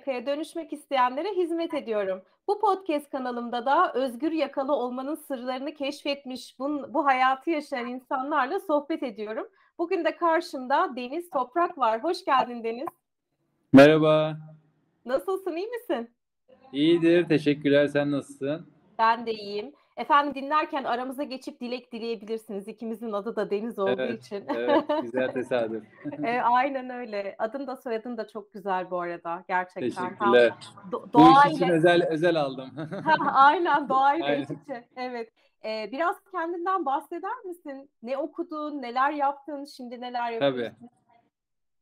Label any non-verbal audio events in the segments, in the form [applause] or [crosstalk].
yakaya dönüşmek isteyenlere hizmet ediyorum. Bu podcast kanalımda da özgür yakalı olmanın sırlarını keşfetmiş, bu, bu hayatı yaşayan insanlarla sohbet ediyorum. Bugün de karşımda Deniz Toprak var. Hoş geldin Deniz. Merhaba. Nasılsın, iyi misin? İyidir, teşekkürler. Sen nasılsın? Ben de iyiyim. Efendim dinlerken aramıza geçip dilek dileyebilirsiniz. İkimizin adı da Deniz olduğu Evet, için. evet. [laughs] Güzel tesadüf. [laughs] E, aynen öyle. Adın da soyadın da çok güzel bu arada. Gerçekten. Teşekkürler. do- Bu iş için doğayla, özel özel aldım. [laughs] Ha, aynen doğayla Aynen. iç içe. Evet. E, biraz kendinden bahseder misin? Ne okudun, neler yaptın, şimdi neler Tabii. yapıyorsun?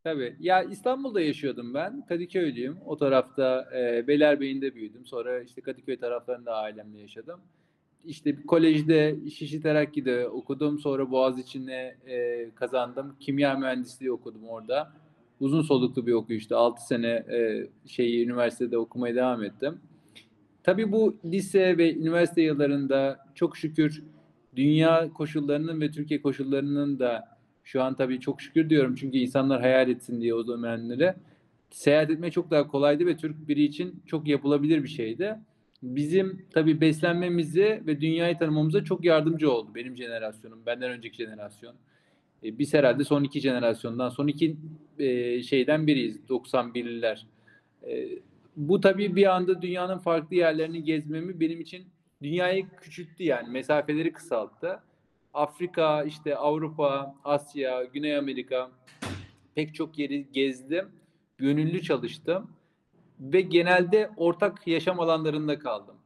Tabii. Ya İstanbul'da yaşıyordum ben. Kadıköylüyüm. O tarafta e, Beylerbeyi'nde büyüdüm. Sonra işte Kadıköy taraflarında ailemle yaşadım. İşte bir kolejde Şişli Terakki'de okudum. Sonra Boğaziçi'ne e, kazandım. Kimya mühendisliği okudum orada. Uzun soluklu bir okuyuştu. 6 sene e, şeyi üniversitede okumaya devam ettim. Tabii bu lise ve üniversite yıllarında çok şükür dünya koşullarının ve Türkiye koşullarının da şu an tabii çok şükür diyorum çünkü insanlar hayal etsin diye o dönemleri seyahat etmek çok daha kolaydı ve Türk biri için çok yapılabilir bir şeydi. Bizim tabii beslenmemizi ve dünyayı tanımamıza çok yardımcı oldu benim jenerasyonum, benden önceki jenerasyon. E, biz herhalde son iki jenerasyondan, son iki e, şeyden biriyiz, 91'liler. E, bu tabii bir anda dünyanın farklı yerlerini gezmemi benim için dünyayı küçülttü yani mesafeleri kısalttı. Afrika, işte Avrupa, Asya, Güney Amerika pek çok yeri gezdim. Gönüllü çalıştım ve genelde ortak yaşam alanlarında kaldım.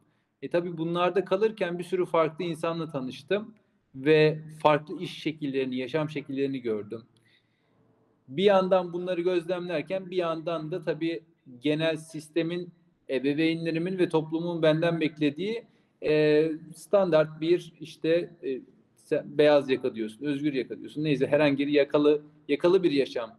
E tabii bunlarda kalırken bir sürü farklı insanla tanıştım ve farklı iş şekillerini, yaşam şekillerini gördüm. Bir yandan bunları gözlemlerken bir yandan da tabii genel sistemin, ebeveynlerimin ve toplumun benden beklediği e, standart bir işte e, sen beyaz yaka diyorsun, özgür yaka diyorsun. Neyse herhangi bir yakalı yakalı bir yaşam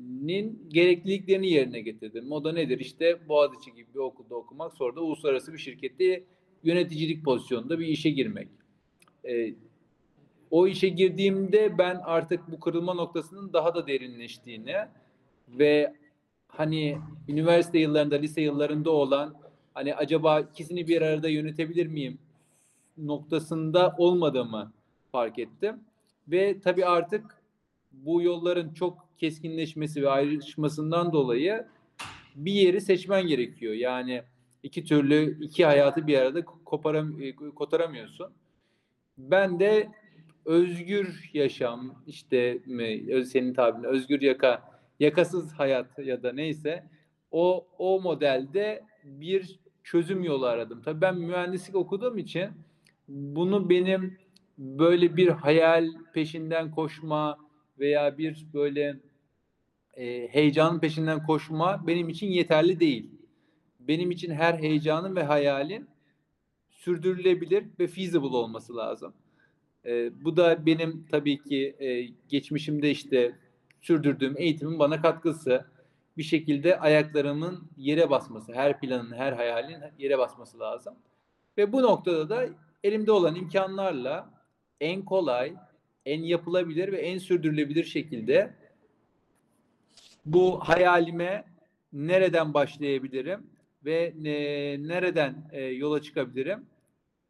şeklinin gerekliliklerini yerine getirdim. O da nedir? İşte Boğaziçi gibi bir okulda okumak, sonra da uluslararası bir şirkette yöneticilik pozisyonunda bir işe girmek. E, o işe girdiğimde ben artık bu kırılma noktasının daha da derinleştiğini ve hani üniversite yıllarında, lise yıllarında olan hani acaba ikisini bir arada yönetebilir miyim noktasında olmadığımı fark ettim. Ve tabii artık bu yolların çok keskinleşmesi ve ayrışmasından dolayı bir yeri seçmen gerekiyor. Yani iki türlü iki hayatı bir arada koparam e, kotaramıyorsun. Ben de özgür yaşam işte senin tabirine özgür yaka yakasız hayat ya da neyse o o modelde bir çözüm yolu aradım. Tabii ben mühendislik okuduğum için bunu benim böyle bir hayal peşinden koşma veya bir böyle e, heyecanın peşinden koşma benim için yeterli değil. Benim için her heyecanın ve hayalin sürdürülebilir ve feasible olması lazım. E, bu da benim tabii ki e, geçmişimde işte sürdürdüğüm eğitimin bana katkısı. Bir şekilde ayaklarımın yere basması, her planın, her hayalin yere basması lazım. Ve bu noktada da elimde olan imkanlarla en kolay, en yapılabilir ve en sürdürülebilir şekilde bu hayalime nereden başlayabilirim ve ne, nereden e, yola çıkabilirim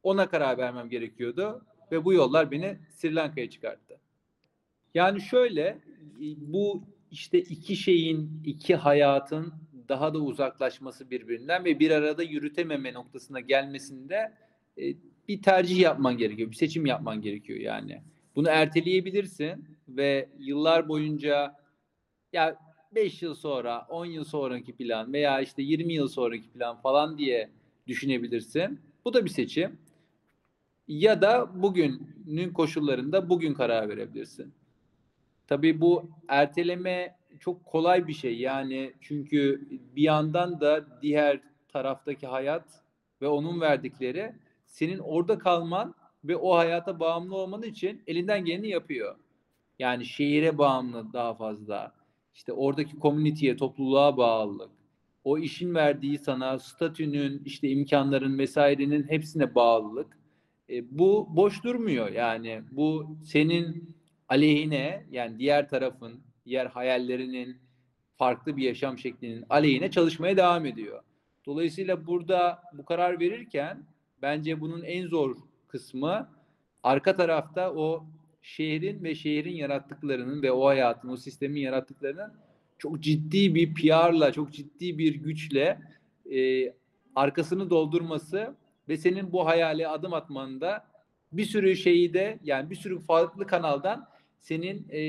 ona karar vermem gerekiyordu ve bu yollar beni Sri Lanka'ya çıkarttı. Yani şöyle bu işte iki şeyin, iki hayatın daha da uzaklaşması birbirinden ve bir arada yürütememe noktasına gelmesinde e, bir tercih yapman gerekiyor, bir seçim yapman gerekiyor yani. Bunu erteleyebilirsin ve yıllar boyunca ya 5 yıl sonra, 10 yıl sonraki plan veya işte 20 yıl sonraki plan falan diye düşünebilirsin. Bu da bir seçim. Ya da bugünün koşullarında bugün karar verebilirsin. Tabii bu erteleme çok kolay bir şey. Yani çünkü bir yandan da diğer taraftaki hayat ve onun verdikleri senin orada kalman ve o hayata bağımlı olman için elinden geleni yapıyor. Yani şehire bağımlı daha fazla. İşte oradaki komüniteye, topluluğa bağlılık. O işin verdiği sana statünün, işte imkanların vesairenin hepsine bağlılık. E, bu boş durmuyor yani. Bu senin aleyhine yani diğer tarafın, diğer hayallerinin farklı bir yaşam şeklinin aleyhine çalışmaya devam ediyor. Dolayısıyla burada bu karar verirken bence bunun en zor kısmı arka tarafta o şehrin ve şehrin yarattıklarının ve o hayatın, o sistemin yarattıklarının çok ciddi bir PR'la, çok ciddi bir güçle e, arkasını doldurması ve senin bu hayale adım atmanda bir sürü şeyi de yani bir sürü farklı kanaldan senin e,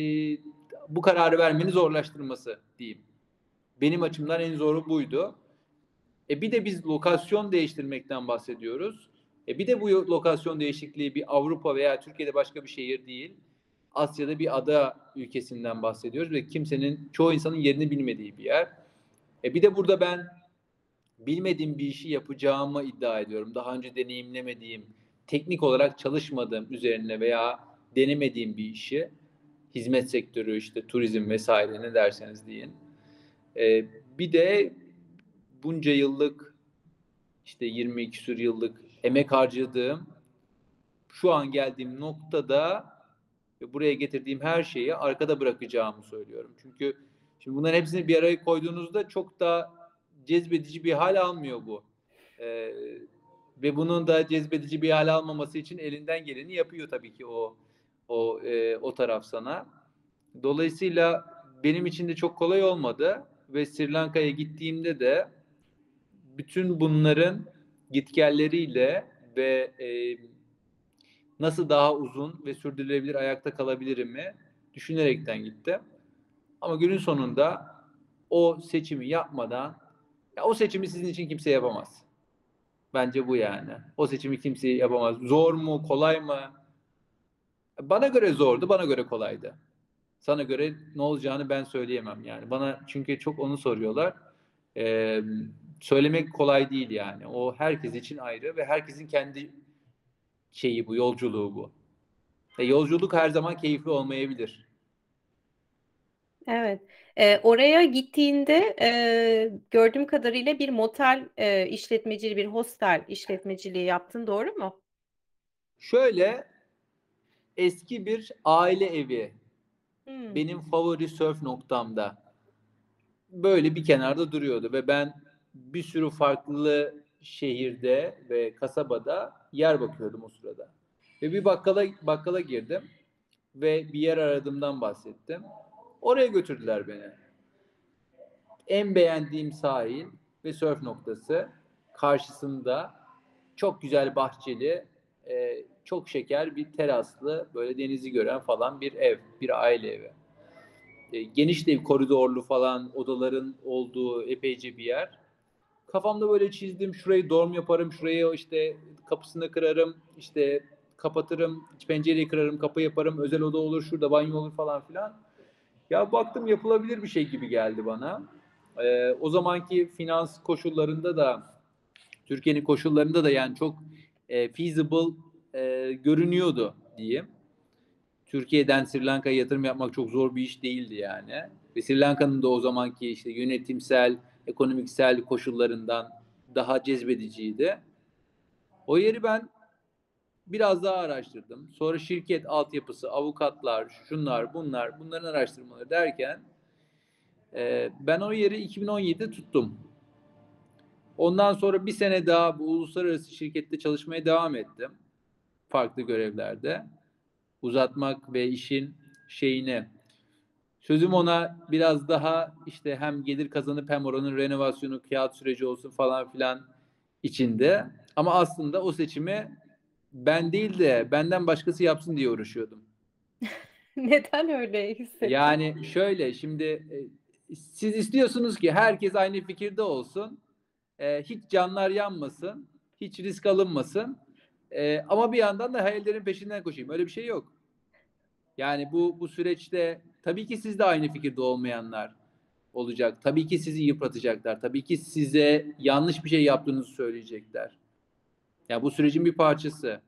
bu kararı vermeni zorlaştırması diyeyim. Benim açımdan en zoru buydu. E bir de biz lokasyon değiştirmekten bahsediyoruz. E bir de bu lokasyon değişikliği bir Avrupa veya Türkiye'de başka bir şehir değil. Asya'da bir ada ülkesinden bahsediyoruz ve kimsenin, çoğu insanın yerini bilmediği bir yer. E bir de burada ben bilmediğim bir işi yapacağımı iddia ediyorum. Daha önce deneyimlemediğim, teknik olarak çalışmadığım üzerine veya denemediğim bir işi, hizmet sektörü işte turizm vesaire ne derseniz deyin. E, bir de bunca yıllık işte 22 küsur yıllık emek harcadığım şu an geldiğim noktada ve buraya getirdiğim her şeyi arkada bırakacağımı söylüyorum. Çünkü şimdi bunların hepsini bir araya koyduğunuzda çok da cezbedici bir hal almıyor bu. Ee, ve bunun da cezbedici bir hal almaması için elinden geleni yapıyor tabii ki o o e, o taraf sana. Dolayısıyla benim için de çok kolay olmadı ve Sri Lanka'ya gittiğimde de bütün bunların gitgelleriyle ve e, nasıl daha uzun ve sürdürülebilir ayakta kalabilirim mi düşünerekten gittim. Ama günün sonunda o seçimi yapmadan ya o seçimi sizin için kimse yapamaz. Bence bu yani. O seçimi kimse yapamaz. Zor mu, kolay mı? Bana göre zordu, bana göre kolaydı. Sana göre ne olacağını ben söyleyemem yani. Bana çünkü çok onu soruyorlar. Ee, söylemek kolay değil yani. O herkes için ayrı ve herkesin kendi şeyi bu, yolculuğu bu. E, yolculuk her zaman keyifli olmayabilir. Evet. E, oraya gittiğinde e, gördüğüm kadarıyla bir motel e, işletmeciliği, bir hostel işletmeciliği yaptın, doğru mu? Şöyle eski bir aile evi. Hmm. Benim favori surf noktamda. Böyle bir kenarda duruyordu ve ben bir sürü farklı şehirde ve kasabada yer bakıyordum o sırada. Ve bir bakkala bakkala girdim ve bir yer aradığımdan bahsettim. Oraya götürdüler beni. En beğendiğim sahil ve surf noktası karşısında çok güzel bahçeli, e, çok şeker bir teraslı, böyle denizi gören falan bir ev, bir aile evi. E, geniş de koridorlu falan odaların olduğu epeyce bir yer. Kafamda böyle çizdim, şurayı dorm yaparım, şuraya işte kapısını kırarım, işte kapatırım, pencereyi kırarım, kapı yaparım, özel oda olur, şurada banyo olur falan filan. Ya baktım yapılabilir bir şey gibi geldi bana. Ee, o zamanki finans koşullarında da Türkiye'nin koşullarında da yani çok e, feasible e, görünüyordu diyeyim. Türkiye'den Sri Lanka'ya yatırım yapmak çok zor bir iş değildi yani. Ve Sri Lanka'nın da o zamanki işte yönetimsel, ekonomiksel koşullarından daha cezbediciydi. O yeri ben biraz daha araştırdım. Sonra şirket altyapısı, avukatlar, şunlar, bunlar, bunların araştırmaları derken e, ben o yeri 2017'de tuttum. Ondan sonra bir sene daha bu uluslararası şirkette çalışmaya devam ettim. Farklı görevlerde. Uzatmak ve işin şeyini sözüm ona biraz daha işte hem gelir kazanıp hem oranın renovasyonu, kağıt süreci olsun falan filan içinde. Ama aslında o seçimi ben değil de benden başkası yapsın diye uğraşıyordum. [laughs] Neden öyle hissettin? Yani şöyle şimdi e, siz istiyorsunuz ki herkes aynı fikirde olsun. E, hiç canlar yanmasın. Hiç risk alınmasın. E, ama bir yandan da hayallerin peşinden koşayım. Öyle bir şey yok. Yani bu bu süreçte tabii ki siz de aynı fikirde olmayanlar olacak. Tabii ki sizi yıpratacaklar. Tabii ki size yanlış bir şey yaptığınızı söyleyecekler. Yani bu sürecin bir parçası.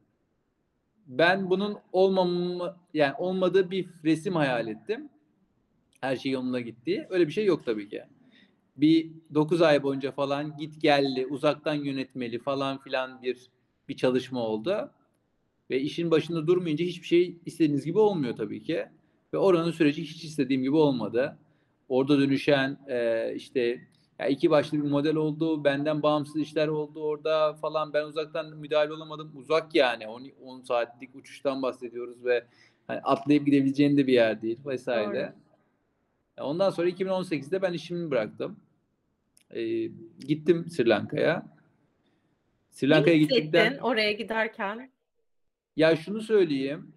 Ben bunun olmamı yani olmadığı bir resim hayal ettim. Her şey yoluna gitti. Öyle bir şey yok tabii ki. Bir 9 ay boyunca falan git gelli, uzaktan yönetmeli falan filan bir bir çalışma oldu. Ve işin başında durmayınca hiçbir şey istediğiniz gibi olmuyor tabii ki. Ve oranın süreci hiç istediğim gibi olmadı. orada dönüşen e, işte ya iki başlı bir model oldu. Benden bağımsız işler oldu orada falan. Ben uzaktan müdahale olamadım. Uzak yani. 10, 10 saatlik uçuştan bahsediyoruz ve hani atlayıp gidebileceğin de bir yer değil vesaire. Doğru. Ondan sonra 2018'de ben işimi bıraktım. Ee, gittim Sri Lanka'ya. Sri Lanka'ya gittikten oraya giderken. Ya şunu söyleyeyim.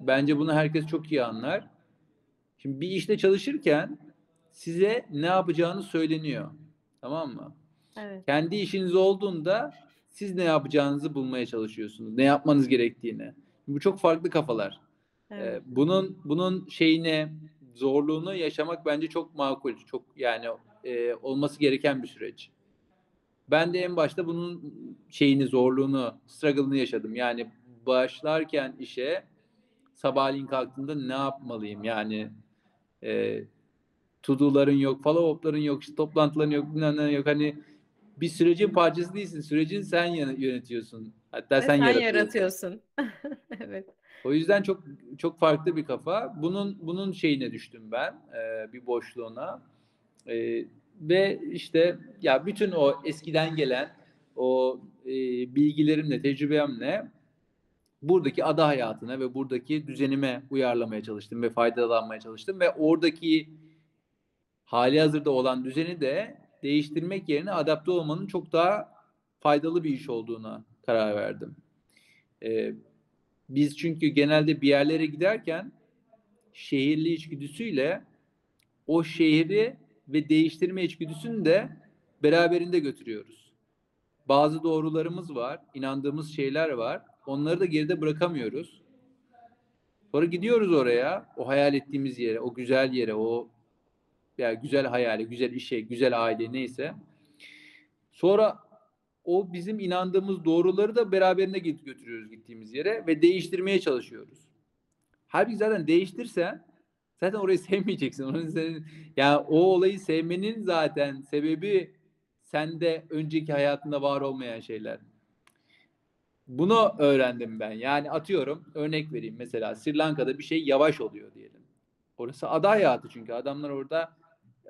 Bence bunu herkes çok iyi anlar. Şimdi bir işte çalışırken size ne yapacağını söyleniyor. Tamam mı? Evet. Kendi işiniz olduğunda siz ne yapacağınızı bulmaya çalışıyorsunuz. Ne yapmanız gerektiğini. Bu çok farklı kafalar. Evet. Ee, bunun bunun şeyini zorluğunu yaşamak bence çok makul. Çok yani e, olması gereken bir süreç. Ben de en başta bunun şeyini, zorluğunu, struggle'ını yaşadım. Yani başlarken işe sabahleyin kalktığımda ne yapmalıyım? Yani e, to-do'ların yok, follow-up'ların yok, işte toplantıların yok, bilmem yok. Hani bir sürecin parçası değilsin. Sürecin sen yönetiyorsun. Hatta Ve sen, sen yaratıyorsun. yaratıyorsun. [laughs] evet. O yüzden çok çok farklı bir kafa. Bunun bunun şeyine düştüm ben, e, bir boşluğuna. E, ve işte ya bütün o eskiden gelen o e, bilgilerimle, tecrübemle buradaki ada hayatına ve buradaki düzenime uyarlamaya çalıştım ve faydalanmaya çalıştım ve oradaki hali hazırda olan düzeni de değiştirmek yerine adapte olmanın çok daha faydalı bir iş olduğuna karar verdim. Ee, biz çünkü genelde bir yerlere giderken şehirli içgüdüsüyle o şehri ve değiştirme içgüdüsünü de beraberinde götürüyoruz. Bazı doğrularımız var, inandığımız şeyler var. Onları da geride bırakamıyoruz. Sonra gidiyoruz oraya, o hayal ettiğimiz yere, o güzel yere, o yani güzel hayali, güzel işe, güzel aile neyse. Sonra o bizim inandığımız doğruları da beraberine götürüyoruz gittiğimiz yere ve değiştirmeye çalışıyoruz. Halbuki zaten değiştirsen zaten orayı [laughs] sevmeyeceksin. Onun senin, yani o olayı sevmenin zaten sebebi sende önceki hayatında var olmayan şeyler. Bunu öğrendim ben. Yani atıyorum örnek vereyim mesela Sri Lanka'da bir şey yavaş oluyor diyelim. Orası ada hayatı çünkü adamlar orada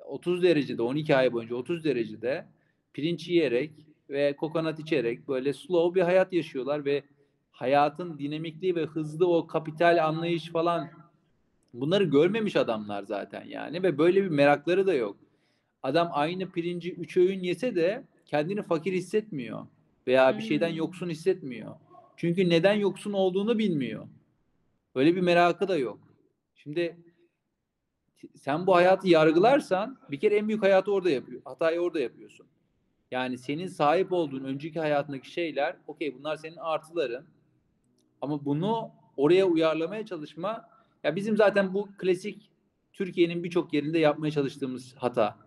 30 derecede 12 ay boyunca 30 derecede pirinç yiyerek ve kokonat içerek böyle slow bir hayat yaşıyorlar ve hayatın dinamikliği ve hızlı o kapital anlayış falan bunları görmemiş adamlar zaten yani ve böyle bir merakları da yok. Adam aynı pirinci 3 öğün yese de kendini fakir hissetmiyor veya bir şeyden hmm. yoksun hissetmiyor. Çünkü neden yoksun olduğunu bilmiyor. Öyle bir merakı da yok. Şimdi sen bu hayatı yargılarsan bir kere en büyük hayatı orada yapıyor. Hatayı orada yapıyorsun. Yani senin sahip olduğun önceki hayatındaki şeyler okey bunlar senin artıların. Ama bunu oraya uyarlamaya çalışma ya bizim zaten bu klasik Türkiye'nin birçok yerinde yapmaya çalıştığımız hata.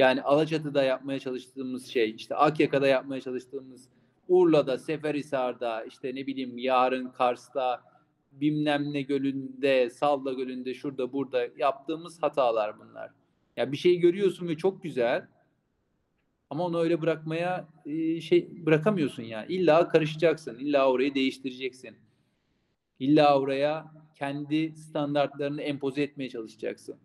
Yani Alaçatı'da yapmaya çalıştığımız şey, işte Akyaka'da yapmaya çalıştığımız, Urla'da, Seferihisar'da, işte ne bileyim yarın Kars'ta, bilmem ne gölünde, Salda gölünde, şurada burada yaptığımız hatalar bunlar. Ya bir şey görüyorsun ve çok güzel ama onu öyle bırakmaya e, şey bırakamıyorsun yani. İlla karışacaksın, illa orayı değiştireceksin. İlla oraya kendi standartlarını empoze etmeye çalışacaksın.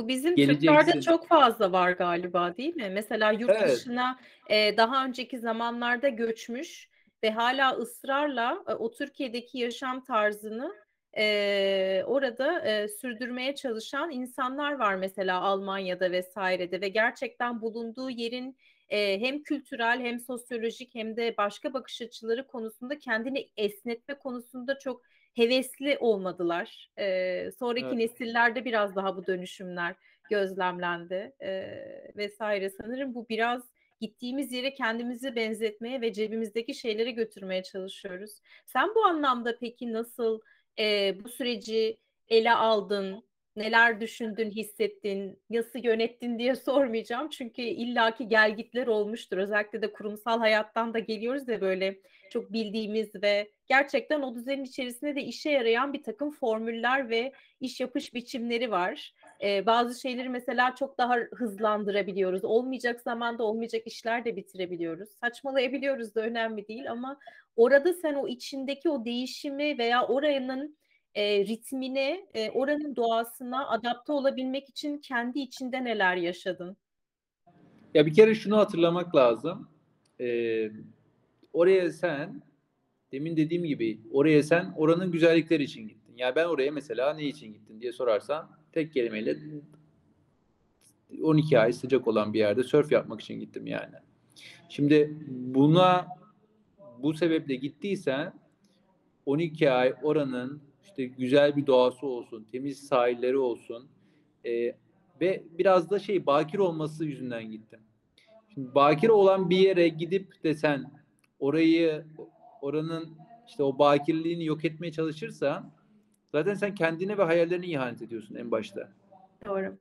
Bu bizim Türklerde çok fazla var galiba değil mi? Mesela yurt evet. dışına e, daha önceki zamanlarda göçmüş ve hala ısrarla e, o Türkiye'deki yaşam tarzını e, orada e, sürdürmeye çalışan insanlar var mesela Almanya'da vesairede ve gerçekten bulunduğu yerin e, hem kültürel hem sosyolojik hem de başka bakış açıları konusunda kendini esnetme konusunda çok hevesli olmadılar. E, sonraki evet. nesillerde biraz daha bu dönüşümler gözlemlendi e, vesaire. Sanırım bu biraz gittiğimiz yere kendimizi benzetmeye ve cebimizdeki şeyleri götürmeye çalışıyoruz. Sen bu anlamda peki nasıl e, bu süreci ele aldın? Neler düşündün, hissettin, nasıl yönettin diye [laughs] sormayacağım. Çünkü illaki gelgitler olmuştur. Özellikle de kurumsal hayattan da geliyoruz ya böyle çok bildiğimiz ve gerçekten o düzenin içerisinde de işe yarayan bir takım formüller ve iş yapış biçimleri var. Ee, bazı şeyleri mesela çok daha hızlandırabiliyoruz. Olmayacak zamanda olmayacak işler de bitirebiliyoruz. Saçmalayabiliyoruz da önemli değil ama orada sen o içindeki o değişimi veya oranın e, ritmine, e, oranın doğasına adapte olabilmek için kendi içinde neler yaşadın? Ya bir kere şunu hatırlamak lazım. Ee, oraya sen demin dediğim gibi oraya sen oranın güzellikleri için gittin. Yani ben oraya mesela ne için gittin diye sorarsan tek kelimeyle 12 ay sıcak olan bir yerde sörf yapmak için gittim yani. Şimdi buna bu sebeple gittiysen 12 ay oranın işte güzel bir doğası olsun, temiz sahilleri olsun e, ve biraz da şey bakir olması yüzünden gittim. Şimdi bakir olan bir yere gidip de sen orayı oranın işte o bakirliğini yok etmeye çalışırsan zaten sen kendine ve hayallerine ihanet ediyorsun en başta. Doğru.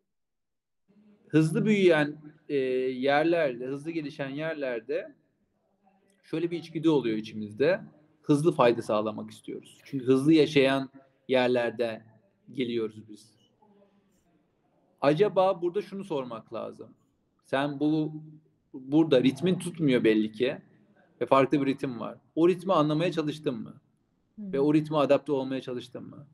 Hızlı büyüyen e, yerlerde, hızlı gelişen yerlerde şöyle bir içgüdü oluyor içimizde. Hızlı fayda sağlamak istiyoruz. Çünkü hızlı yaşayan yerlerde geliyoruz biz. Acaba burada şunu sormak lazım. Sen bu burada ritmin tutmuyor belli ki ve farklı bir ritim var. O ritmi anlamaya çalıştın mı? Hı. Ve o ritme adapte olmaya çalıştın mı?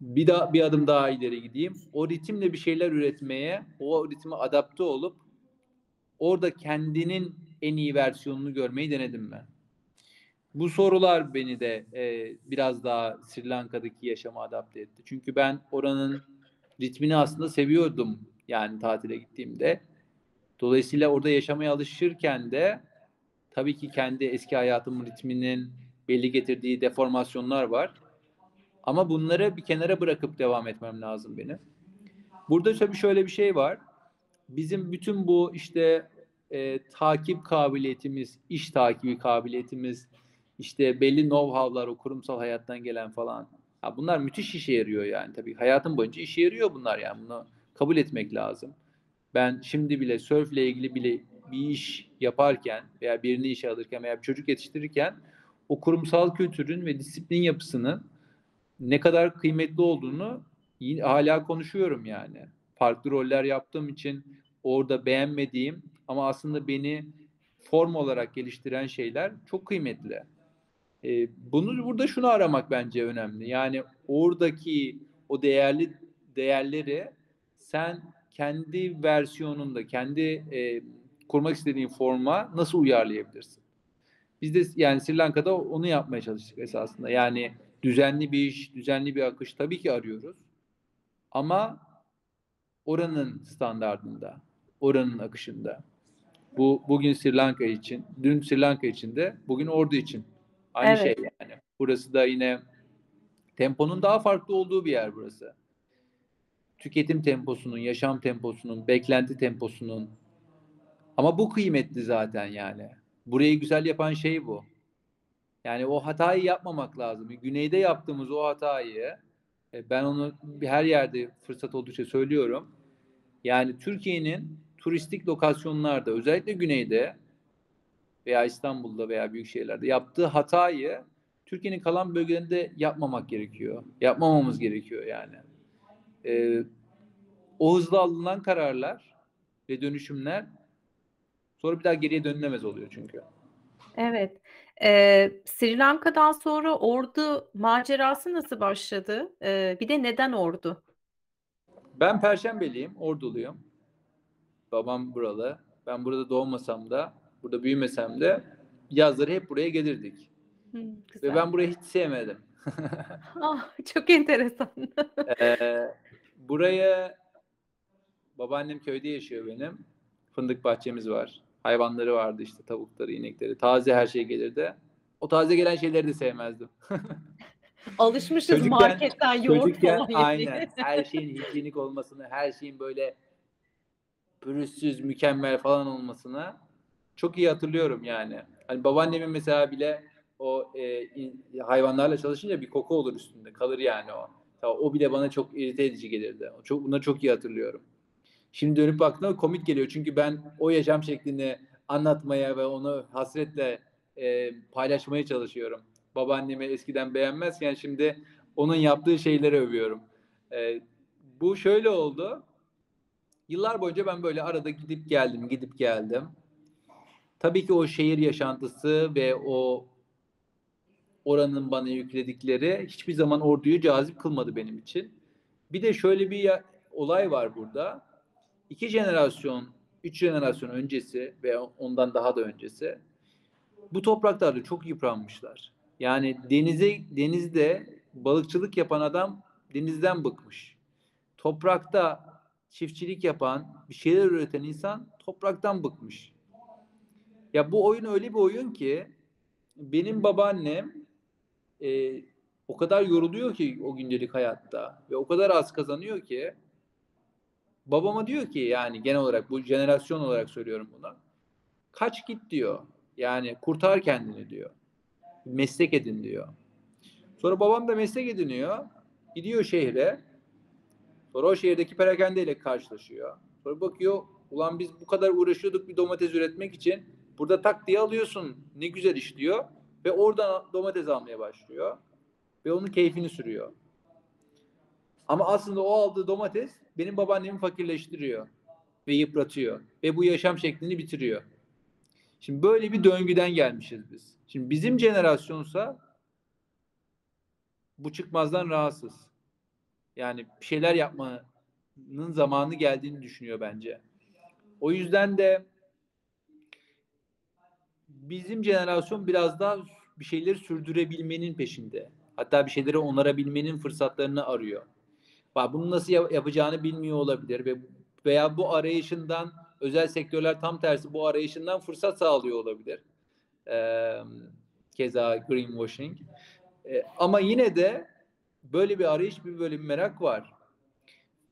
Bir daha bir adım daha ileri gideyim. O ritimle bir şeyler üretmeye, o ritme adapte olup orada kendinin en iyi versiyonunu görmeyi denedim ben. Bu sorular beni de e, biraz daha Sri Lanka'daki yaşama adapte etti. Çünkü ben oranın ritmini aslında seviyordum yani tatile gittiğimde. Dolayısıyla orada yaşamaya alışırken de tabii ki kendi eski hayatımın ritminin belli getirdiği deformasyonlar var. Ama bunları bir kenara bırakıp devam etmem lazım benim. Burada tabii şöyle bir şey var. Bizim bütün bu işte e, takip kabiliyetimiz, iş takibi kabiliyetimiz, işte belli know-how'lar, o kurumsal hayattan gelen falan. Ha bunlar müthiş işe yarıyor yani tabii. Hayatım boyunca işe yarıyor bunlar yani. Bunu kabul etmek lazım. Ben şimdi bile sörfle ilgili bile bir iş yaparken veya birini işe alırken veya bir çocuk yetiştirirken o kurumsal kültürün ve disiplin yapısının ne kadar kıymetli olduğunu hala konuşuyorum yani. Farklı roller yaptığım için orada beğenmediğim ama aslında beni form olarak geliştiren şeyler çok kıymetli. Ee, bunu burada şunu aramak bence önemli. Yani oradaki o değerli değerleri sen kendi versiyonunda, kendi e, kurmak istediğin forma nasıl uyarlayabilirsin? Biz de yani Sri Lanka'da onu yapmaya çalıştık esasında. Yani düzenli bir iş, düzenli bir akış tabii ki arıyoruz. Ama oranın standartında, oranın akışında. Bu bugün Sri Lanka için, dün Sri Lanka için de, bugün Ordu için. Aynı Evet. şey yani. Burası da yine temponun daha farklı olduğu bir yer burası. Tüketim temposunun, yaşam temposunun, beklenti temposunun. Ama bu kıymetli zaten yani. Burayı güzel yapan şey bu. Yani o hatayı yapmamak lazım. Güneyde yaptığımız o hatayı e, ben onu her yerde fırsat oldukça söylüyorum. Yani Türkiye'nin turistik lokasyonlarda özellikle güneyde veya İstanbul'da veya büyük şehirlerde yaptığı hatayı Türkiye'nin kalan bölgelerinde yapmamak gerekiyor. Yapmamamız gerekiyor yani. Ee, o hızlı alınan kararlar ve dönüşümler sonra bir daha geriye dönülemez oluyor çünkü. Evet. Ee, Sri Lanka'dan sonra Ordu macerası nasıl başladı? Ee, bir de neden Ordu? Ben Perşembeliyim, Orduluyum. Babam buralı. Ben burada doğmasam da, burada büyümesem de yazları hep buraya gelirdik. Hı, Ve ben burayı hiç sevmedim. [laughs] Ah, çok enteresan. [laughs] Ee, buraya babaannem köyde yaşıyor benim. Fındık bahçemiz var. Hayvanları vardı işte tavukları, inekleri. Taze her şey gelirdi. O taze gelen şeyleri de sevmezdim. [laughs] Alışmışız Çocukken- marketten yoğurt Çocukken falan aynen her şeyin hijyenik olmasını, her şeyin böyle pürüzsüz, mükemmel falan olmasını çok iyi hatırlıyorum yani. Hani babaannemin mesela bile o e, hayvanlarla çalışınca bir koku olur üstünde. Kalır yani o. O bile bana çok irite edici gelirdi. Çok, bunları çok iyi hatırlıyorum. Şimdi dönüp baktığımda komik geliyor. Çünkü ben o yaşam şeklini anlatmaya ve onu hasretle e, paylaşmaya çalışıyorum. Babaannemi eskiden beğenmezken şimdi onun yaptığı şeyleri övüyorum. E, bu şöyle oldu. Yıllar boyunca ben böyle arada gidip geldim, gidip geldim. Tabii ki o şehir yaşantısı ve o oranın bana yükledikleri hiçbir zaman orduyu cazip kılmadı benim için. Bir de şöyle bir ya- olay var burada. İki jenerasyon, üç jenerasyon öncesi ve ondan daha da öncesi bu topraklarda çok yıpranmışlar. Yani denize denizde balıkçılık yapan adam denizden bıkmış. Toprakta çiftçilik yapan, bir şeyler üreten insan topraktan bıkmış. Ya bu oyun öyle bir oyun ki benim babaannem e, o kadar yoruluyor ki o gündelik hayatta ve o kadar az kazanıyor ki babama diyor ki yani genel olarak bu jenerasyon olarak söylüyorum buna. Kaç git diyor. Yani kurtar kendini diyor. Meslek edin diyor. Sonra babam da meslek ediniyor. Gidiyor şehre. Sonra o şehirdeki perakendeyle karşılaşıyor. Sonra bakıyor ulan biz bu kadar uğraşıyorduk bir domates üretmek için. Burada tak diye alıyorsun. Ne güzel iş diyor. Ve oradan domates almaya başlıyor. Ve onun keyfini sürüyor. Ama aslında o aldığı domates benim babaannemi fakirleştiriyor. Ve yıpratıyor. Ve bu yaşam şeklini bitiriyor. Şimdi böyle bir döngüden gelmişiz biz. Şimdi bizim jenerasyonsa bu çıkmazdan rahatsız. Yani bir şeyler yapmanın zamanı geldiğini düşünüyor bence. O yüzden de bizim jenerasyon biraz daha bir şeyleri sürdürebilmenin peşinde. Hatta bir şeyleri onarabilmenin fırsatlarını arıyor. Bunu nasıl yap- yapacağını bilmiyor olabilir ve veya bu arayışından özel sektörler tam tersi bu arayışından fırsat sağlıyor olabilir. Ee, keza greenwashing. Ee, ama yine de böyle bir arayış, bir böyle bir merak var.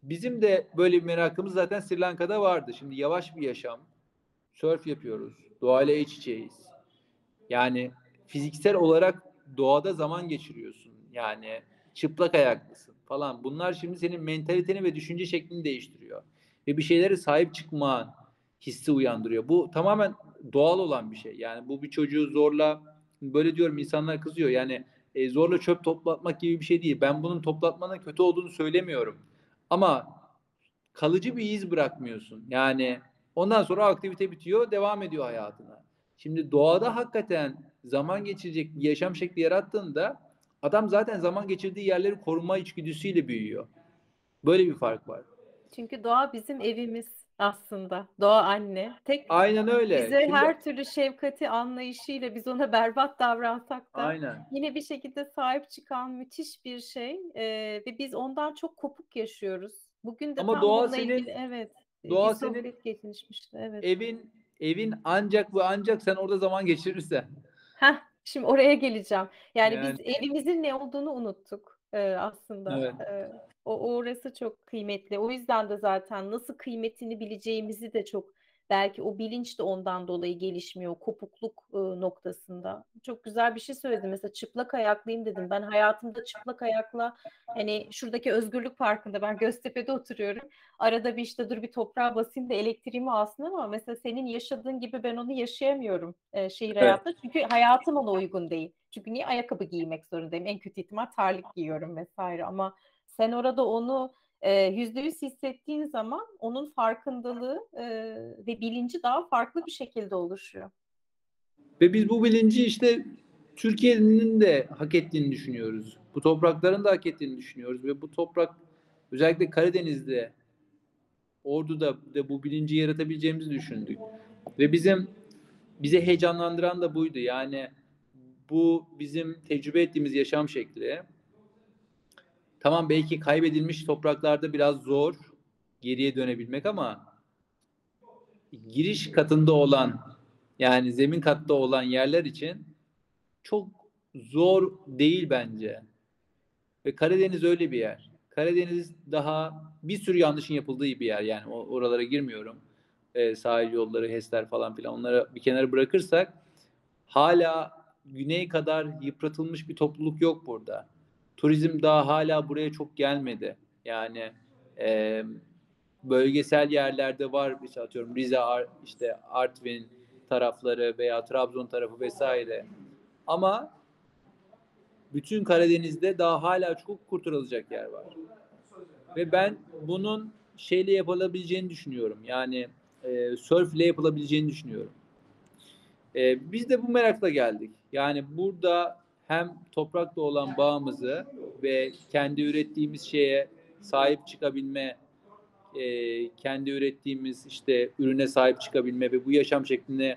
Bizim de böyle bir merakımız zaten Sri Lanka'da vardı. Şimdi yavaş bir yaşam. Surf yapıyoruz. Doğayla iç içeyiz. Yani fiziksel olarak doğada zaman geçiriyorsun. Yani çıplak ayaklısın falan. Bunlar şimdi senin mentaliteni ve düşünce şeklini değiştiriyor. Ve bir şeylere sahip çıkma hissi uyandırıyor. Bu tamamen doğal olan bir şey. Yani bu bir çocuğu zorla böyle diyorum insanlar kızıyor. Yani e, zorla çöp toplatmak gibi bir şey değil. Ben bunun toplatmanın kötü olduğunu söylemiyorum. Ama kalıcı bir iz bırakmıyorsun. Yani ondan sonra aktivite bitiyor, devam ediyor hayatına. Şimdi doğada hakikaten zaman geçirecek bir yaşam şekli yarattığında adam zaten zaman geçirdiği yerleri koruma içgüdüsüyle büyüyor. Böyle bir fark var. Çünkü doğa bizim evimiz aslında. Doğa anne. Tek Aynen öyle. bize Şimdi- her türlü şefkati anlayışıyla biz ona berbat davransak da Aynen. yine bir şekilde sahip çıkan müthiş bir şey Ee, ve biz ondan çok kopuk yaşıyoruz. Bugün de Ama doğa senin- ilgili evet doğa bir senin- geçmişti. Evet. Evin evin ancak ve ancak sen orada zaman geçirirsen. Heh, şimdi oraya geleceğim. Yani, Yani- biz evimizin ne olduğunu unuttuk e, aslında. Evet. E, o orası çok kıymetli. O yüzden de zaten nasıl kıymetini bileceğimizi de çok belki o bilinç de ondan dolayı gelişmiyor. Kopukluk e, noktasında. Çok güzel bir şey söyledin. Mesela çıplak ayaklıyım dedim. Ben hayatımda çıplak ayakla hani şuradaki özgürlük parkında ben Göztepe'de oturuyorum. Arada bir işte dur bir toprağa basayım da elektriğimi alsın ama mesela senin yaşadığın gibi ben onu yaşayamıyorum e, şehir Evet. hayatında. Çünkü hayatım ona uygun değil. Çünkü niye ayakkabı giymek zorundayım? En kötü ihtimal terlik giyiyorum vesaire ama sen orada onu yüzde yüz hissettiğin zaman onun farkındalığı e, ve bilinci daha farklı bir şekilde oluşuyor. Ve biz bu bilinci işte Türkiye'nin de hak ettiğini düşünüyoruz. Bu toprakların da hak ettiğini düşünüyoruz ve bu toprak özellikle Karadeniz'de Ordu'da da bu bilinci yaratabileceğimizi düşündük. Ve bizim bize heyecanlandıran da buydu. Yani bu bizim tecrübe ettiğimiz yaşam şekli. Tamam belki kaybedilmiş topraklarda biraz zor geriye dönebilmek ama giriş katında olan yani zemin katta olan yerler için çok zor değil bence. Ve Karadeniz öyle bir yer. Karadeniz daha bir sürü yanlışın yapıldığı bir yer. Yani oralara girmiyorum. Ee, sahil yolları, HES'ler falan filan onları bir kenara bırakırsak hala güney kadar yıpratılmış bir topluluk yok burada. Turizm daha hala buraya çok gelmedi. Yani e, bölgesel yerlerde var işte atıyorum Rize, Ar- işte Artvin tarafları veya Trabzon tarafı vesaire. Ama bütün Karadeniz'de daha hala çok kurtarılacak yer var. Ve ben bunun şeyle yapılabileceğini düşünüyorum. Yani e, surfle yapılabileceğini düşünüyorum. E, biz de bu merakla geldik. Yani burada hem toprakla olan bağımızı ve kendi ürettiğimiz şeye sahip çıkabilme, e, kendi ürettiğimiz işte ürüne sahip çıkabilme ve bu yaşam şeklini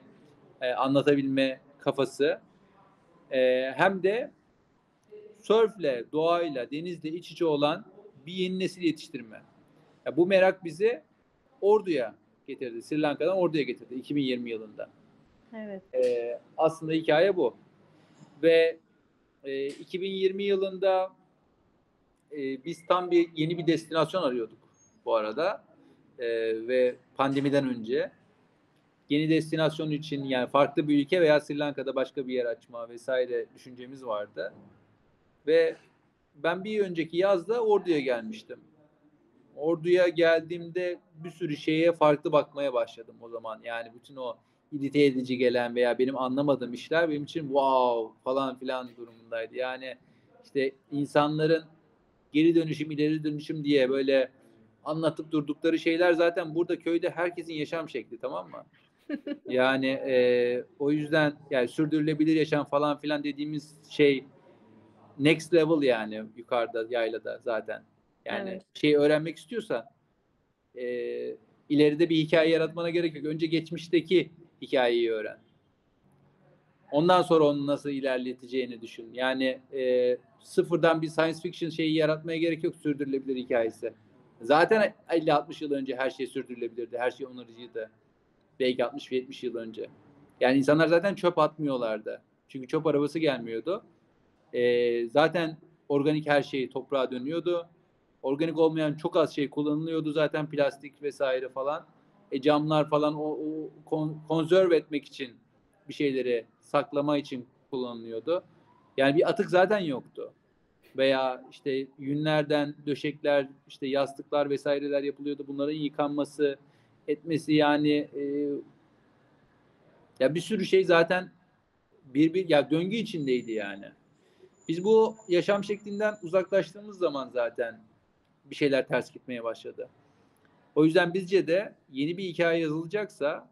e, anlatabilme kafası e, hem de sörfle, doğayla, denizle iç içe olan bir yeni nesil yetiştirme. Ya bu merak bizi Ordu'ya getirdi. Sri Lanka'dan Ordu'ya getirdi 2020 yılında. Evet. Ee, aslında hikaye bu. Ve e, 2020 yılında e, biz tam bir yeni bir destinasyon arıyorduk bu arada. E, ve pandemiden önce yeni destinasyon için yani farklı bir ülke veya Sri Lanka'da başka bir yer açma vesaire düşüncemiz vardı. Ve ben bir önceki yazda Ordu'ya gelmiştim. Ordu'ya geldiğimde bir sürü şeye farklı bakmaya başladım o zaman. Yani bütün o irite edici gelen veya benim anlamadığım işler benim için wow falan filan durumundaydı. Yani işte insanların geri dönüşüm, ileri dönüşüm diye böyle anlatıp durdukları şeyler zaten burada köyde herkesin yaşam şekli tamam mı? [laughs] yani e, o yüzden yani sürdürülebilir yaşam falan filan dediğimiz şey next level yani yukarıda yaylada zaten. Yani Evet. şey öğrenmek istiyorsan e, ileride bir hikaye yaratmana gerek yok. Önce geçmişteki hikayeyi öğren. Ondan sonra onu nasıl ilerleteceğini düşün. Yani e, sıfırdan bir science fiction şeyi yaratmaya gerek yok sürdürülebilir hikayesi. Zaten 50-60 yıl önce her şey sürdürülebilirdi. Her şey onarıcıydı. Belki 60-70 yıl önce. Yani insanlar zaten çöp atmıyorlardı. Çünkü çöp arabası gelmiyordu. E, zaten organik her şey toprağa dönüyordu. Organik olmayan çok az şey kullanılıyordu zaten plastik vesaire falan. E, camlar falan o, o kon, konserve etmek için bir şeyleri saklama için kullanılıyordu. Yani bir atık zaten yoktu. Veya işte yünlerden döşekler, işte yastıklar vesaireler yapılıyordu. Bunların yıkanması, etmesi yani e, ya bir sürü şey zaten bir bir ya döngü içindeydi yani. Biz bu yaşam şeklinden uzaklaştığımız zaman zaten bir şeyler ters gitmeye başladı. O yüzden bizce de yeni bir hikaye yazılacaksa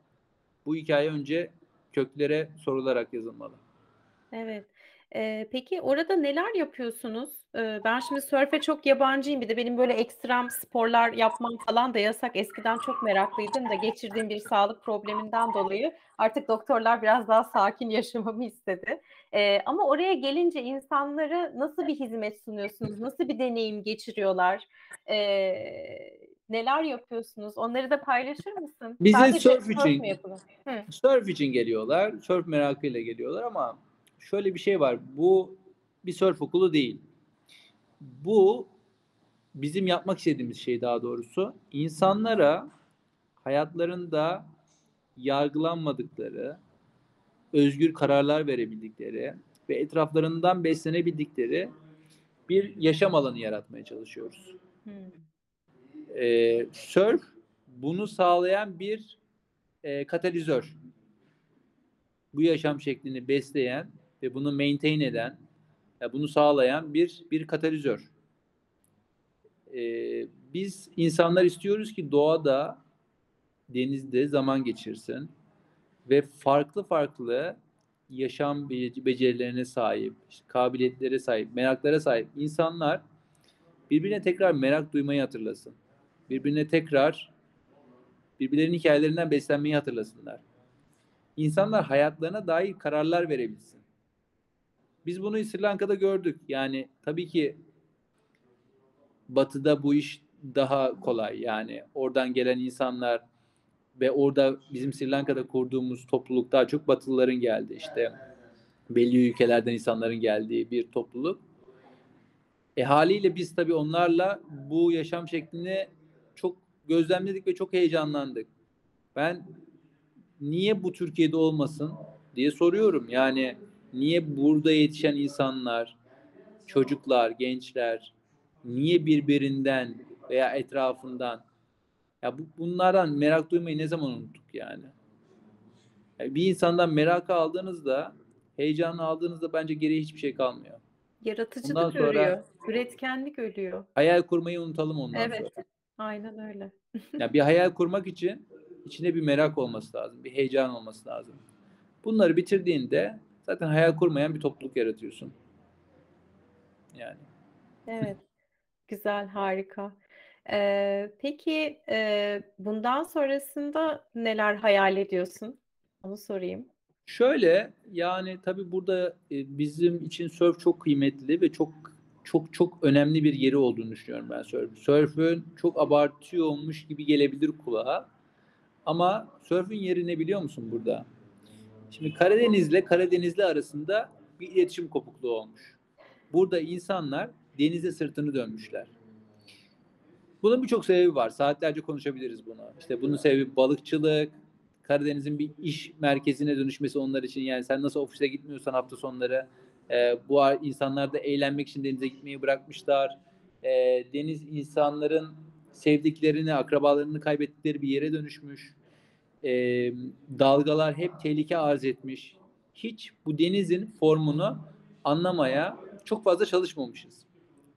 bu hikaye önce köklere sorularak yazılmalı. Evet. Ee, peki orada neler yapıyorsunuz? Ee, ben şimdi sörfe çok yabancıyım. Bir de benim böyle ekstrem sporlar yapmam falan da yasak. Eskiden çok meraklıydım da geçirdiğim bir sağlık probleminden dolayı artık doktorlar biraz daha sakin yaşamamı istedi. Ee, ama oraya gelince insanlara nasıl bir hizmet sunuyorsunuz? Nasıl bir deneyim geçiriyorlar? Ee, neler yapıyorsunuz? Onları da paylaşır mısın? Bize Sadece sörf için? Hı. Surf için geliyorlar. Surf merakıyla geliyorlar ama şöyle bir şey var. Bu bir surf okulu değil. Bu bizim yapmak istediğimiz şey daha doğrusu. İnsanlara hayatlarında yargılanmadıkları, özgür kararlar verebildikleri ve etraflarından beslenebildikleri bir yaşam alanı yaratmaya çalışıyoruz. Hı. Ee, surf bunu sağlayan bir e, katalizör. Bu yaşam şeklini besleyen ve bunu maintain eden, ya bunu sağlayan bir bir katalizör. Ee, biz insanlar istiyoruz ki doğada, denizde zaman geçirsin ve farklı farklı yaşam be- becerilerine sahip, işte kabiliyetlere sahip, meraklara sahip insanlar birbirine tekrar merak duymayı hatırlasın. Birbirine tekrar birbirlerinin hikayelerinden beslenmeyi hatırlasınlar. İnsanlar hayatlarına dair kararlar verebilsin. Biz bunu Sri Lanka'da gördük. Yani tabii ki Batı'da bu iş daha kolay. Yani oradan gelen insanlar ve orada bizim Sri Lanka'da kurduğumuz topluluk daha çok Batılıların geldi. İşte belli ülkelerden insanların geldiği bir topluluk. E haliyle biz tabii onlarla bu yaşam şeklini çok gözlemledik ve çok heyecanlandık. Ben niye bu Türkiye'de olmasın diye soruyorum. Yani niye burada yetişen insanlar, çocuklar, gençler niye birbirinden veya etrafından ya bu, bunlardan merak duymayı ne zaman unuttuk yani? yani? Bir insandan merakı aldığınızda, heyecanı aldığınızda bence geriye hiçbir şey kalmıyor. Yaratıcılık Ondan sonra- ölüyor. Üretkenlik ölüyor. Hayal kurmayı unutalım ondan Evet. sonra. Aynen öyle. Ya bir hayal kurmak için içinde bir merak olması lazım, bir heyecan olması lazım. Bunları bitirdiğinde zaten hayal kurmayan bir topluluk yaratıyorsun. yani. Evet. Güzel, harika. Ee, peki e, bundan sonrasında neler hayal ediyorsun? Onu sorayım. Şöyle yani tabii burada e, bizim için surf çok kıymetli ve çok çok çok önemli bir yeri olduğunu düşünüyorum ben surf. Surf'ün çok abartıyormuş gibi gelebilir kulağa. Ama surf'ün yeri ne biliyor musun burada? Şimdi Karadeniz'le Karadenizli arasında bir iletişim kopukluğu olmuş. Burada insanlar denize sırtını dönmüşler. Bunun birçok sebebi var. Saatlerce konuşabiliriz bunu. İşte bunun sebebi balıkçılık, Karadeniz'in bir iş merkezine dönüşmesi onlar için. Yani sen nasıl ofise gitmiyorsan hafta sonları e, bu insanlar da eğlenmek için denize gitmeyi bırakmışlar. E, deniz insanların sevdiklerini, akrabalarını kaybettikleri bir yere dönüşmüş. E, dalgalar hep tehlike arz etmiş. Hiç bu denizin formunu anlamaya çok fazla çalışmamışız.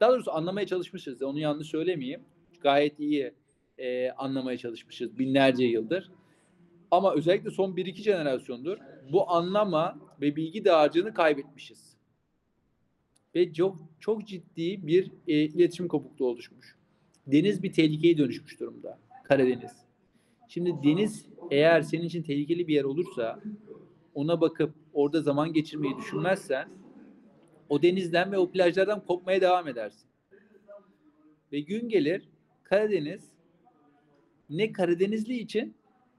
Daha doğrusu anlamaya çalışmışız. Onu yanlış söylemeyeyim. Gayet iyi e, anlamaya çalışmışız binlerce yıldır. Ama özellikle son 1-2 jenerasyondur bu anlama ve bilgi dağarcığını kaybetmişiz. Ve çok çok ciddi bir e, iletişim kopukluğu oluşmuş. Deniz bir tehlikeye dönüşmüş durumda. Karadeniz. Şimdi deniz eğer senin için tehlikeli bir yer olursa ona bakıp orada zaman geçirmeyi düşünmezsen o denizden ve o plajlardan kopmaya devam edersin. Ve gün gelir Karadeniz ne Karadenizli için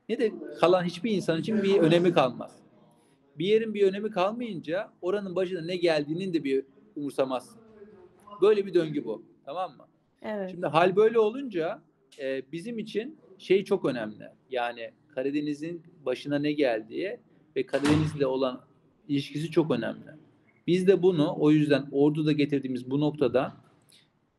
ne de kalan hiçbir insan için bir önemi kalmaz. Bir yerin bir önemi kalmayınca oranın başına ne geldiğinin de bir umursamazsın. Böyle bir döngü bu. Tamam mı? Evet. Şimdi hal böyle olunca e, bizim için şey çok önemli. Yani Karadeniz'in başına ne geldiği ve Karadeniz'le olan ilişkisi çok önemli. Biz de bunu o yüzden Ordu'da getirdiğimiz bu noktada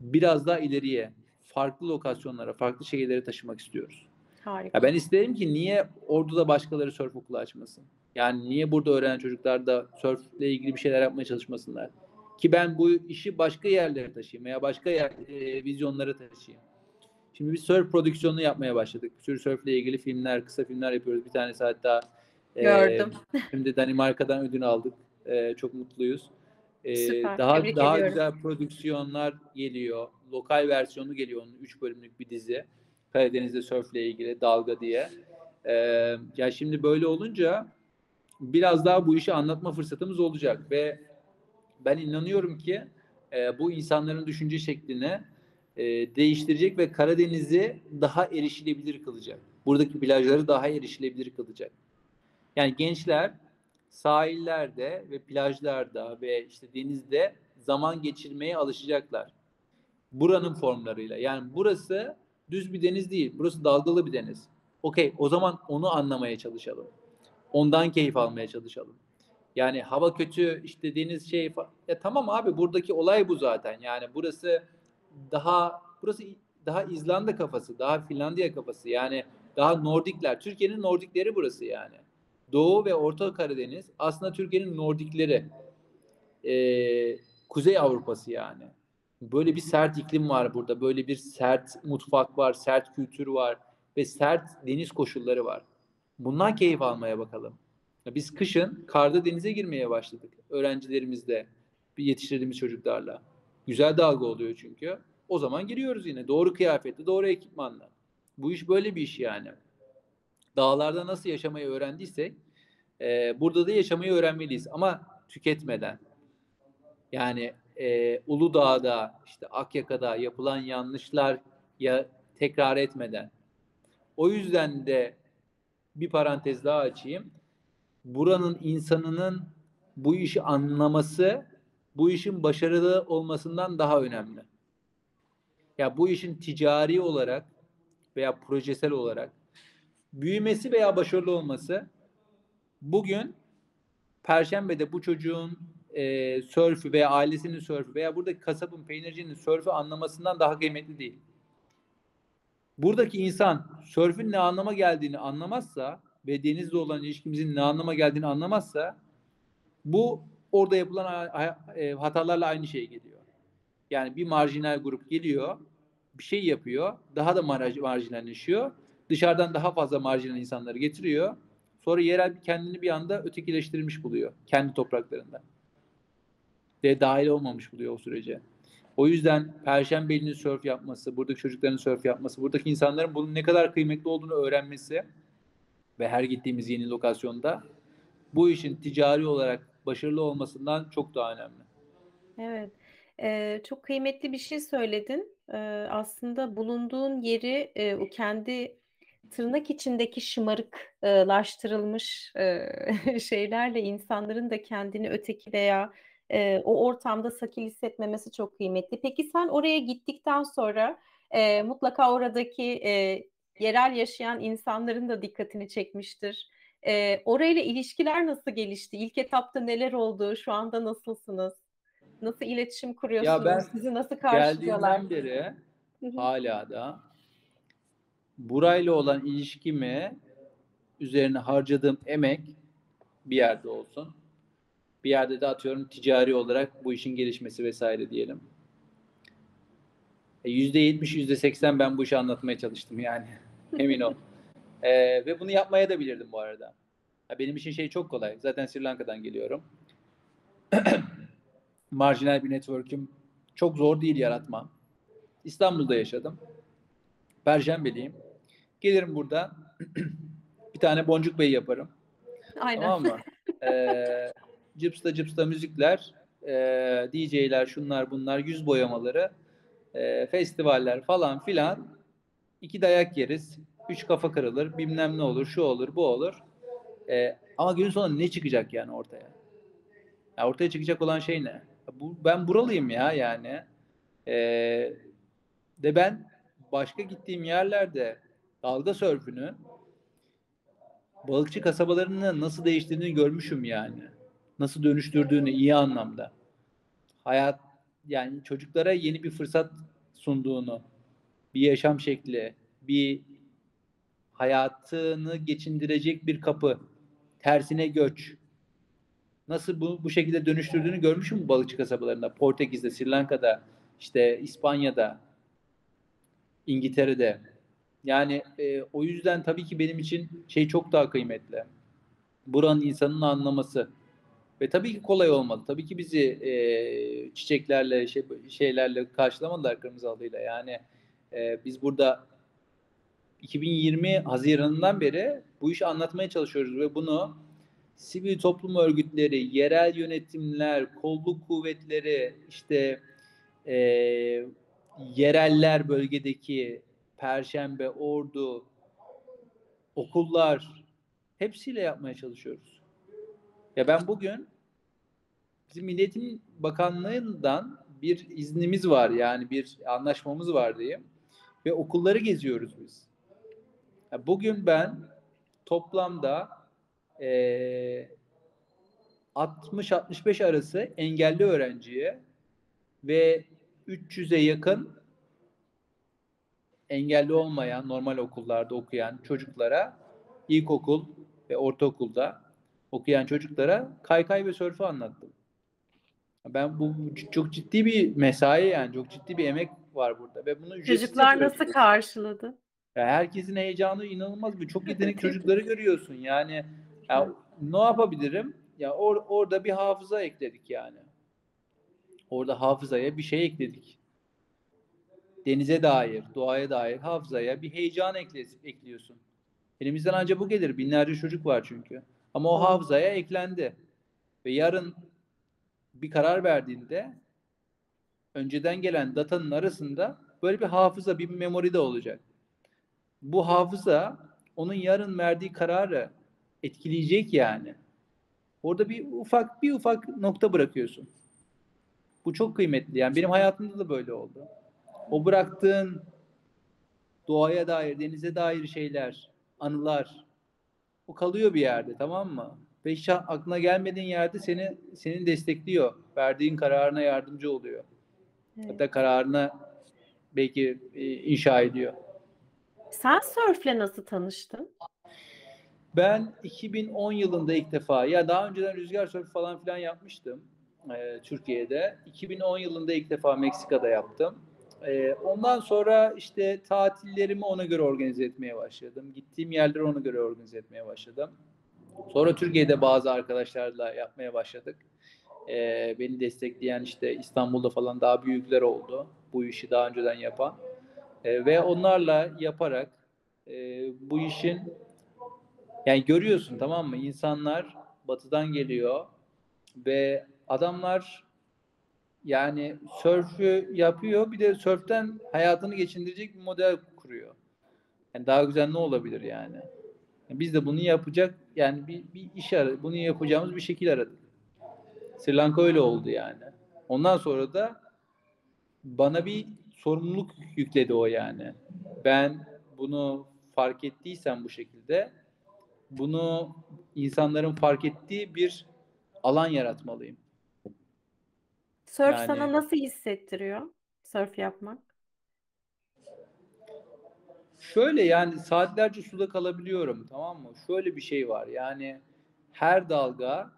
biraz daha ileriye, farklı lokasyonlara, farklı şehirlere taşımak istiyoruz. Harika. Ya ben isterim ki niye Ordu'da başkaları surf okulu açmasın? Yani niye burada öğrenen çocuklar da surfle ilgili bir şeyler yapmaya çalışmasınlar? Ki ben bu işi başka yerlere taşıyayım veya başka yer, e, vizyonlara taşıyayım. Şimdi biz surf prodüksiyonu yapmaya başladık. Bir sürü surfle ilgili filmler, kısa filmler yapıyoruz. Bir tanesi hatta e, Gördüm. [laughs] Şimdi Danimarka'dan ödül aldık. E, çok mutluyuz. E, Süper, daha tebrik daha ediyorum. güzel prodüksiyonlar geliyor. Lokal versiyonu geliyor onun 3 bölümlük bir dizi. Karadeniz'de surfle ilgili Dalga diye. E, ya şimdi böyle olunca biraz daha bu işi anlatma fırsatımız olacak ve ben inanıyorum ki e, bu insanların düşünce şeklini e, değiştirecek ve Karadeniz'i daha erişilebilir kılacak. Buradaki plajları daha erişilebilir kılacak. Yani gençler sahillerde ve plajlarda ve işte denizde zaman geçirmeye alışacaklar. Buranın formlarıyla. Yani burası düz bir deniz değil. Burası dalgalı bir deniz. Okey o zaman onu anlamaya çalışalım. Ondan keyif almaya çalışalım. Yani hava kötü işte deniz şey ya tamam abi buradaki olay bu zaten. Yani burası daha burası daha İzlanda kafası, daha Finlandiya kafası. Yani daha Nordikler. Türkiye'nin Nordikleri burası yani. Doğu ve Orta Karadeniz aslında Türkiye'nin Nordikleri. Ee, Kuzey Avrupa'sı yani. Böyle bir sert iklim var burada. Böyle bir sert mutfak var, sert kültür var ve sert deniz koşulları var. Bundan keyif almaya bakalım. Biz kışın karda denize girmeye başladık. Öğrencilerimizle, yetiştirdiğimiz çocuklarla. Güzel dalga oluyor çünkü. O zaman giriyoruz yine. Doğru kıyafetle, doğru ekipmanla. Bu iş böyle bir iş yani. Dağlarda nasıl yaşamayı öğrendiysek e, burada da yaşamayı öğrenmeliyiz. Ama tüketmeden. Yani e, Uludağ'da, işte Akyaka'da yapılan yanlışlar ya tekrar etmeden. O yüzden de bir parantez daha açayım. Buranın insanının bu işi anlaması bu işin başarılı olmasından daha önemli. Ya bu işin ticari olarak veya projesel olarak büyümesi veya başarılı olması bugün Perşembe'de bu çocuğun e, sörfü veya ailesinin sörfü veya buradaki kasabın, peynircinin sörfü anlamasından daha kıymetli değil. Buradaki insan sörfün ne anlama geldiğini anlamazsa ve denizle olan ilişkimizin ne anlama geldiğini anlamazsa bu orada yapılan e, hatalarla aynı şeye geliyor. Yani bir marjinal grup geliyor, bir şey yapıyor, daha da marj- marjinalleşiyor. Dışarıdan daha fazla marjinal insanları getiriyor. Sonra yerel kendini bir anda ötekileştirilmiş buluyor kendi topraklarında. Ve dahil olmamış buluyor o sürece. O yüzden Perşembeli'nin sörf yapması, buradaki çocukların sörf yapması, buradaki insanların bunun ne kadar kıymetli olduğunu öğrenmesi ve her gittiğimiz yeni lokasyonda bu işin ticari olarak başarılı olmasından çok daha önemli. Evet. Eee, çok kıymetli bir şey söyledin. Eee, aslında bulunduğun yeri, eee, o kendi tırnak içindeki şımarıklaştırılmış eee, [laughs] şeylerle insanların da kendini öteki veya eee, o ortamda sakil hissetmemesi çok kıymetli. Peki sen oraya gittikten sonra eee, mutlaka oradaki eee, yerel yaşayan insanların da dikkatini çekmiştir. Eee, orayla ilişkiler nasıl gelişti? İlk etapta neler oldu? Şu anda nasılsınız? Nasıl iletişim Ya kuruyorsunuz? ben Sizi nasıl karşılıyorlar? geldiğimden beri hala da burayla olan ilişkimi üzerine harcadığım emek bir yerde olsun. Bir yerde de atıyorum ticari olarak bu işin gelişmesi vesaire diyelim. E, %70, %80 ben bu işi anlatmaya çalıştım yani. [laughs] Emin ol. E, ve bunu yapmaya da bilirdim bu arada. Ya benim için şey çok kolay. Zaten Sri Lanka'dan geliyorum. [clears throat] Marjinal bir network'üm çok zor değil yaratmam. İstanbul'da yaşadım. Perşembeliyim. Gelirim burada [clears throat] bir tane Boncuk Bey yaparım. Aynen. Tamam mı? [laughs] Ee, cıpsta cıpsta müzikler, e, DJ'ler, şunlar bunlar, yüz boyamaları, e, festivaller falan filan. İki dayak yeriz, üç kafa kırılır, bilmem ne olur, şu olur, bu olur. E, ama günün sonunda ne çıkacak yani ortaya? Ya ortaya çıkacak olan şey ne? Bu, ben buralıyım ya yani. E, de ben başka gittiğim yerlerde dalga sörfünü balıkçı kasabalarının nasıl değiştirdiğini görmüşüm yani. Nasıl dönüştürdüğünü iyi anlamda. Hayat yani çocuklara yeni bir fırsat sunduğunu, bir yaşam şekli, bir hayatını geçindirecek bir kapı, tersine göç. Nasıl bu, bu şekilde dönüştürdüğünü görmüşüm bu balıkçı kasabalarında. Portekiz'de, Sri Lanka'da, işte İspanya'da, İngiltere'de. Yani e, o yüzden tabii ki benim için şey çok daha kıymetli. Buranın insanın anlaması. Ve tabii ki kolay olmadı. Tabii ki bizi e, çiçeklerle, şey, şeylerle karşılamadılar kırmızı halıyla. Yani e, biz burada 2020 Haziran'ından beri bu işi anlatmaya çalışıyoruz ve bunu sivil toplum örgütleri, yerel yönetimler, kolluk kuvvetleri, işte e, yereller bölgedeki Perşembe, Ordu, okullar hepsiyle yapmaya çalışıyoruz. Ya ben bugün bizim Milletin Bakanlığı'ndan bir iznimiz var yani bir anlaşmamız var diyeyim ve okulları geziyoruz biz. Bugün ben toplamda e, 60-65 arası engelli öğrenciye ve 300'e yakın engelli olmayan normal okullarda okuyan çocuklara ilkokul ve ortaokulda okuyan çocuklara kaykay ve sörfü anlattım. Ben bu çok ciddi bir mesai yani çok ciddi bir emek var burada ve bunu Çocuklar nasıl karşıladı? Ya herkesin heyecanı inanılmaz bir çok yetenekli [laughs] çocukları görüyorsun yani. Ya ne yapabilirim? Ya or, orada bir hafıza ekledik yani. Orada hafızaya bir şey ekledik. Denize dair, doğaya dair hafızaya bir heyecan ekle, ekliyorsun. Elimizden ancak bu gelir. Binlerce çocuk var çünkü. Ama o hafızaya eklendi. Ve yarın bir karar verdiğinde önceden gelen datanın arasında böyle bir hafıza, bir memori de olacak. Bu hafıza onun yarın verdiği kararı etkileyecek yani. Orada bir ufak bir ufak nokta bırakıyorsun. Bu çok kıymetli. Yani benim hayatımda da böyle oldu. O bıraktığın doğaya dair, denize dair şeyler, anılar o kalıyor bir yerde tamam mı? Ve hiç aklına gelmediğin yerde seni senin destekliyor. Verdiğin kararına yardımcı oluyor. Evet. Hatta kararına belki e, inşa ediyor. Sen sörfle nasıl tanıştın? Ben 2010 yılında ilk defa ya daha önceden rüzgar sörfü falan filan yapmıştım e, Türkiye'de. 2010 yılında ilk defa Meksika'da yaptım. E, ondan sonra işte tatillerimi ona göre organize etmeye başladım. Gittiğim yerleri ona göre organize etmeye başladım. Sonra Türkiye'de bazı arkadaşlarla yapmaya başladık. E, beni destekleyen işte İstanbul'da falan daha büyükler oldu. Bu işi daha önceden yapan. E, ve onlarla yaparak e, bu işin yani görüyorsun tamam mı? İnsanlar batıdan geliyor ve adamlar yani sörfü yapıyor bir de sörften hayatını geçindirecek bir model kuruyor. Yani daha güzel ne olabilir yani? Biz de bunu yapacak yani bir, bir iş aradık. Bunu yapacağımız bir şekil aradık. Sri Lanka öyle oldu yani. Ondan sonra da bana bir sorumluluk yükledi o yani. Ben bunu fark ettiysem bu şekilde bunu insanların fark ettiği bir alan yaratmalıyım. Surf yani, sana nasıl hissettiriyor? Surf yapmak? Şöyle yani saatlerce suda kalabiliyorum tamam mı? Şöyle bir şey var yani her dalga,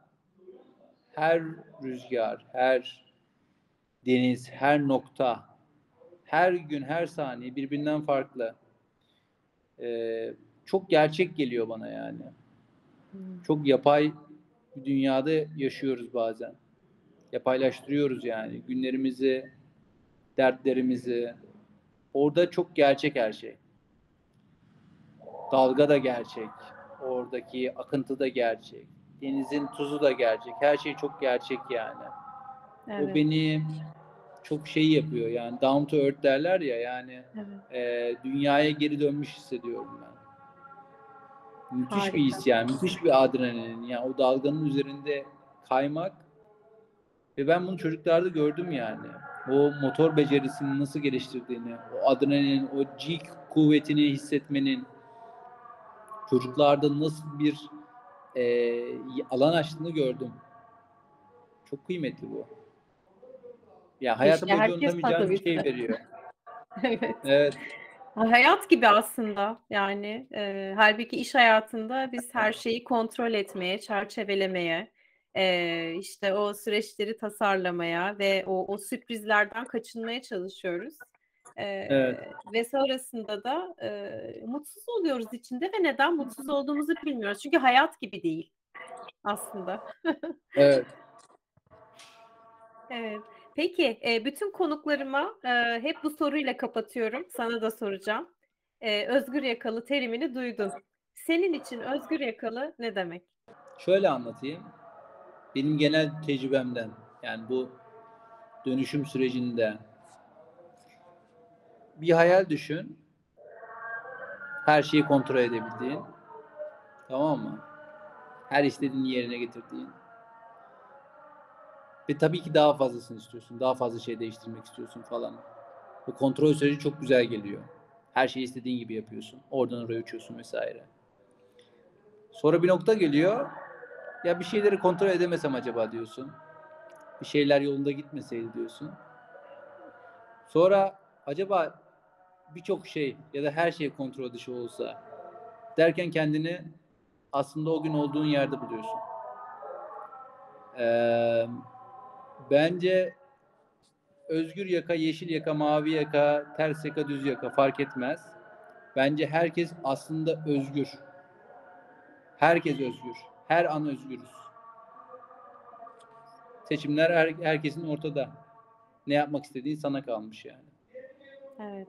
her rüzgar, her deniz, her nokta, her gün, her saniye birbirinden farklı. Ee, çok gerçek geliyor bana yani. Hmm. Çok yapay bir dünyada yaşıyoruz bazen. Yapaylaştırıyoruz yani günlerimizi, dertlerimizi. Orada çok gerçek her şey. Dalga da gerçek. Oradaki akıntı da gerçek. Denizin tuzu da gerçek. Her şey çok gerçek yani. Evet. O beni çok şey yapıyor yani down to earth derler ya yani evet. e, dünyaya geri dönmüş hissediyorum ben. Müthiş Harika. bir his yani. Müthiş bir adrenalin. Yani o dalganın üzerinde kaymak ve ben bunu çocuklarda gördüm yani. O motor becerisini nasıl geliştirdiğini, o adrenalin, o G kuvvetini hissetmenin çocuklarda nasıl bir e, alan açtığını gördüm. Çok kıymetli bu. Ya hayat işte boyunca unutamayacağın bir şey veriyor. [laughs] evet. Evet. Hayat gibi aslında yani e, halbuki iş hayatında biz her şeyi kontrol etmeye, çerçevelemeye, e, işte o süreçleri tasarlamaya ve o, o sürprizlerden kaçınmaya çalışıyoruz. E, evet. Ve sonrasında da e, mutsuz oluyoruz içinde ve neden mutsuz olduğumuzu bilmiyoruz. Çünkü hayat gibi değil aslında. evet. [laughs] Evet. Peki, e, bütün konuklarıma e, hep bu soruyla kapatıyorum. Sana da soracağım. E, özgür yakalı terimini duydun. Senin için özgür yakalı ne demek? Şöyle anlatayım. Benim genel tecrübemden yani bu dönüşüm sürecinde bir hayal düşün. Her şeyi kontrol edebildiğin. Tamam mı? Her istediğini yerine getirdiğin. Ve tabii ki daha fazlasını istiyorsun. Daha fazla şey değiştirmek istiyorsun falan. Bu kontrol süreci çok güzel geliyor. Her şeyi istediğin gibi yapıyorsun. Oradan oraya uçuyorsun vesaire. Sonra bir nokta geliyor. Ya bir şeyleri kontrol edemesem acaba diyorsun. Bir şeyler yolunda gitmeseydi diyorsun. Sonra acaba birçok şey ya da her şey kontrol dışı olsa derken kendini aslında o gün olduğun yerde buluyorsun. Ee, Bence özgür yaka, yeşil yaka, mavi yaka, ters yaka, düz yaka fark etmez. Bence herkes aslında özgür. Herkes özgür. Her an özgürüz. Seçimler her, herkesin ortada. Ne yapmak istediğin sana kalmış yani. Evet.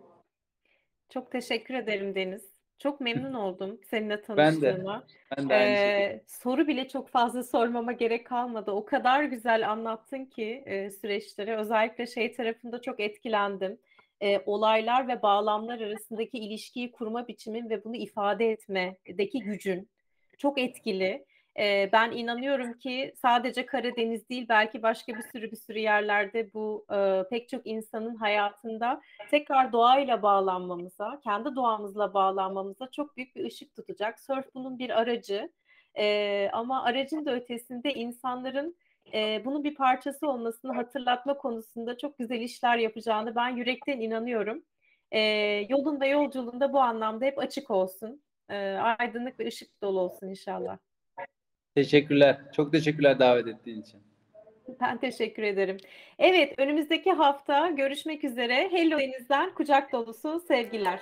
Çok teşekkür ederim Deniz. Çok memnun [laughs] oldum seninle tanıştığıma. Ben de. Ben de ee, soru bile çok fazla sormama gerek kalmadı. O kadar güzel anlattın ki e, süreçleri. Özellikle şey tarafında çok etkilendim. E, olaylar ve bağlamlar arasındaki ilişkiyi kurma biçimin ve bunu ifade etmedeki gücün çok etkili ben inanıyorum ki sadece Karadeniz değil belki başka bir sürü bir sürü yerlerde bu e, pek çok insanın hayatında tekrar doğayla bağlanmamıza, kendi doğamızla bağlanmamıza çok büyük bir ışık tutacak. Surf bunun bir aracı e, ama aracın da ötesinde insanların e, bunun bir parçası olmasını hatırlatma konusunda çok güzel işler yapacağını ben yürekten inanıyorum. E, yolun ve yolculuğunda bu anlamda hep açık olsun. E, aydınlık ve ışık dolu olsun inşallah. Teşekkürler. Çok teşekkürler davet ettiğin için. Ben teşekkür ederim. Evet, önümüzdeki hafta görüşmek üzere. Hello Deniz'den kucak dolusu sevgiler.